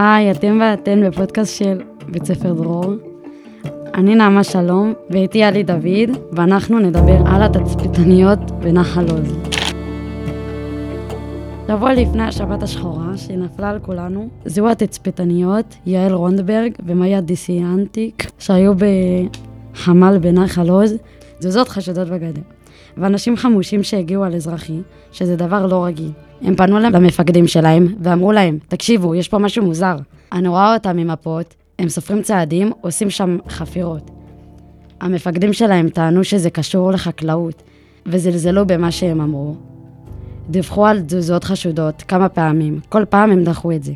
היי, אתם ואתן בפודקאסט של בית ספר דרור. אני נעמה שלום, ואיתי עלי דוד, ואנחנו נדבר על התצפיתניות בנחל עוז. שבוע לפני השבת השחורה, שנפלה על כולנו, זיהו התצפיתניות יעל רונדברג ומאיה דיסיאנטיק, שהיו בחמ"ל בנחל עוז, תזוזות חשדות בגדר. ואנשים חמושים שהגיעו על אזרחי, שזה דבר לא רגיל. הם פנו למפקדים שלהם ואמרו להם, תקשיבו, יש פה משהו מוזר. אני רואה אותם ממפות, הם סופרים צעדים, עושים שם חפירות. המפקדים שלהם טענו שזה קשור לחקלאות, וזלזלו במה שהם אמרו. דיווחו על תזוזות חשודות כמה פעמים, כל פעם הם דחו את זה.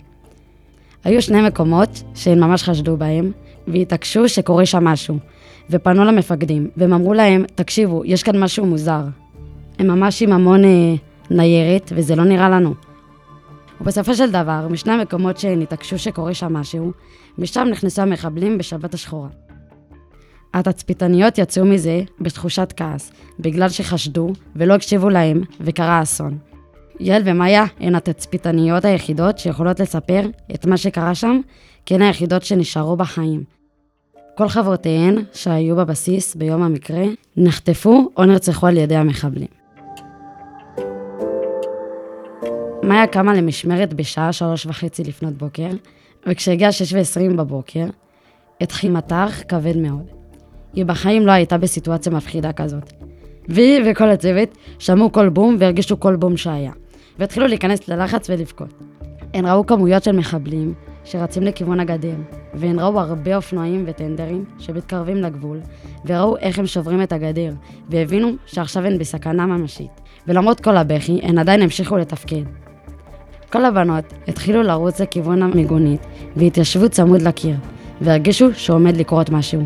היו שני מקומות שהם ממש חשדו בהם, והתעקשו שקורה שם משהו, ופנו למפקדים, והם אמרו להם, תקשיבו, יש כאן משהו מוזר. הם ממש עם המון אה, ניירת, וזה לא נראה לנו. ובסופו של דבר, משני המקומות שנתעקשו שקורה שם משהו, משם נכנסו המחבלים בשבת השחורה. התצפיתניות יצאו מזה בתחושת כעס, בגלל שחשדו ולא הקשיבו להם, וקרה אסון. יעל ומאיה הן התצפיתניות היחידות שיכולות לספר את מה שקרה שם, כי הן היחידות שנשארו בחיים. כל חברותיהן שהיו בבסיס ביום המקרה נחטפו או נרצחו על ידי המחבלים. מאיה קמה למשמרת בשעה שלוש וחצי לפנות בוקר, וכשהגיעה שש ועשרים בבוקר, התחיל מטח כבד מאוד. היא בחיים לא הייתה בסיטואציה מפחידה כזאת. והיא וכל הצוות שמעו כל בום והרגישו כל בום שהיה, והתחילו להיכנס ללחץ ולבכות. הן ראו כמויות של מחבלים שרצים לכיוון הגדר, והן ראו הרבה אופנועים וטנדרים שמתקרבים לגבול, וראו איך הם שוברים את הגדר, והבינו שעכשיו הן בסכנה ממשית. ולמרות כל הבכי, הן עדיין המשיכו לתפקד. כל הבנות התחילו לרוץ לכיוון המיגונית, והתיישבו צמוד לקיר, והרגישו שעומד לקרות משהו.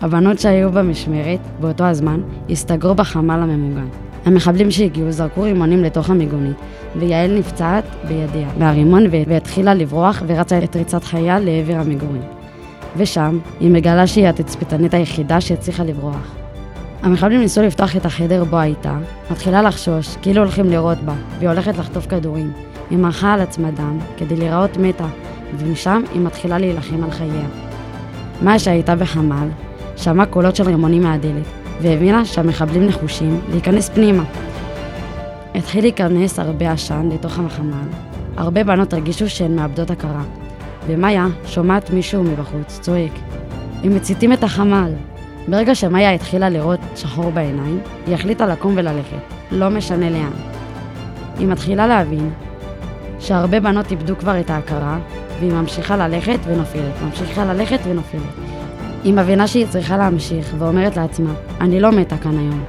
הבנות שהיו במשמרת, באותו הזמן, הסתגרו בחמ"ל הממוגן. המחבלים שהגיעו זרקו רימונים לתוך המיגונית, ויעל נפצעת בידיה מהרימון והתחילה לברוח ורצה את ריצת חיה לעבר המגורים. ושם היא מגלה שהיא התצפיתנית היחידה שהצליחה לברוח. המחבלים ניסו לפתוח את החדר בו הייתה, מתחילה לחשוש, כאילו הולכים לירות בה, והיא הולכת לחטוף כדורים. היא מרחה על עצמה דם, כדי להיראות מתה, ומשם היא מתחילה להילחם על חייה. מה שהייתה בחמ"ל, שמעה קולות של רימונים מהדלת, והבינה שהמחבלים נחושים להיכנס פנימה. התחיל להיכנס הרבה עשן לתוך המחמ"ל. הרבה בנות הרגישו שהן מאבדות הכרה, ומאיה שומעת מישהו מבחוץ צועק, הם מציתים את החמ"ל. ברגע שמאיה התחילה לראות שחור בעיניים, היא החליטה לקום וללכת, לא משנה לאן. היא מתחילה להבין שהרבה בנות איבדו כבר את ההכרה, והיא ממשיכה ללכת ונופלת, ממשיכה ללכת ונופלת. היא מבינה שהיא צריכה להמשיך, ואומרת לעצמה, אני לא מתה כאן היום.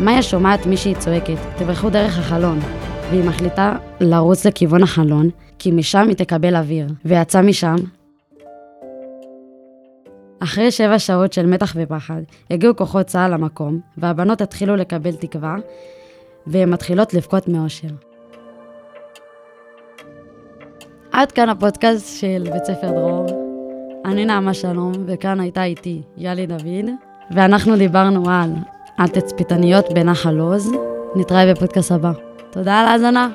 מאיה שומעת מישהי צועקת, תברחו דרך החלון, והיא מחליטה לרוץ לכיוון החלון, כי משם היא תקבל אוויר, ויצאה משם. אחרי שבע שעות של מתח ופחד, הגיעו כוחות צה"ל למקום, והבנות התחילו לקבל תקווה, והן מתחילות לבכות מאושר. עד כאן הפודקאסט של בית ספר דרור. אני נעמה שלום, וכאן הייתה איתי יאלי דוד, ואנחנו דיברנו על התצפיתניות בנחל עוז. נתראה בפודקאסט הבא. תודה על ההאזנה.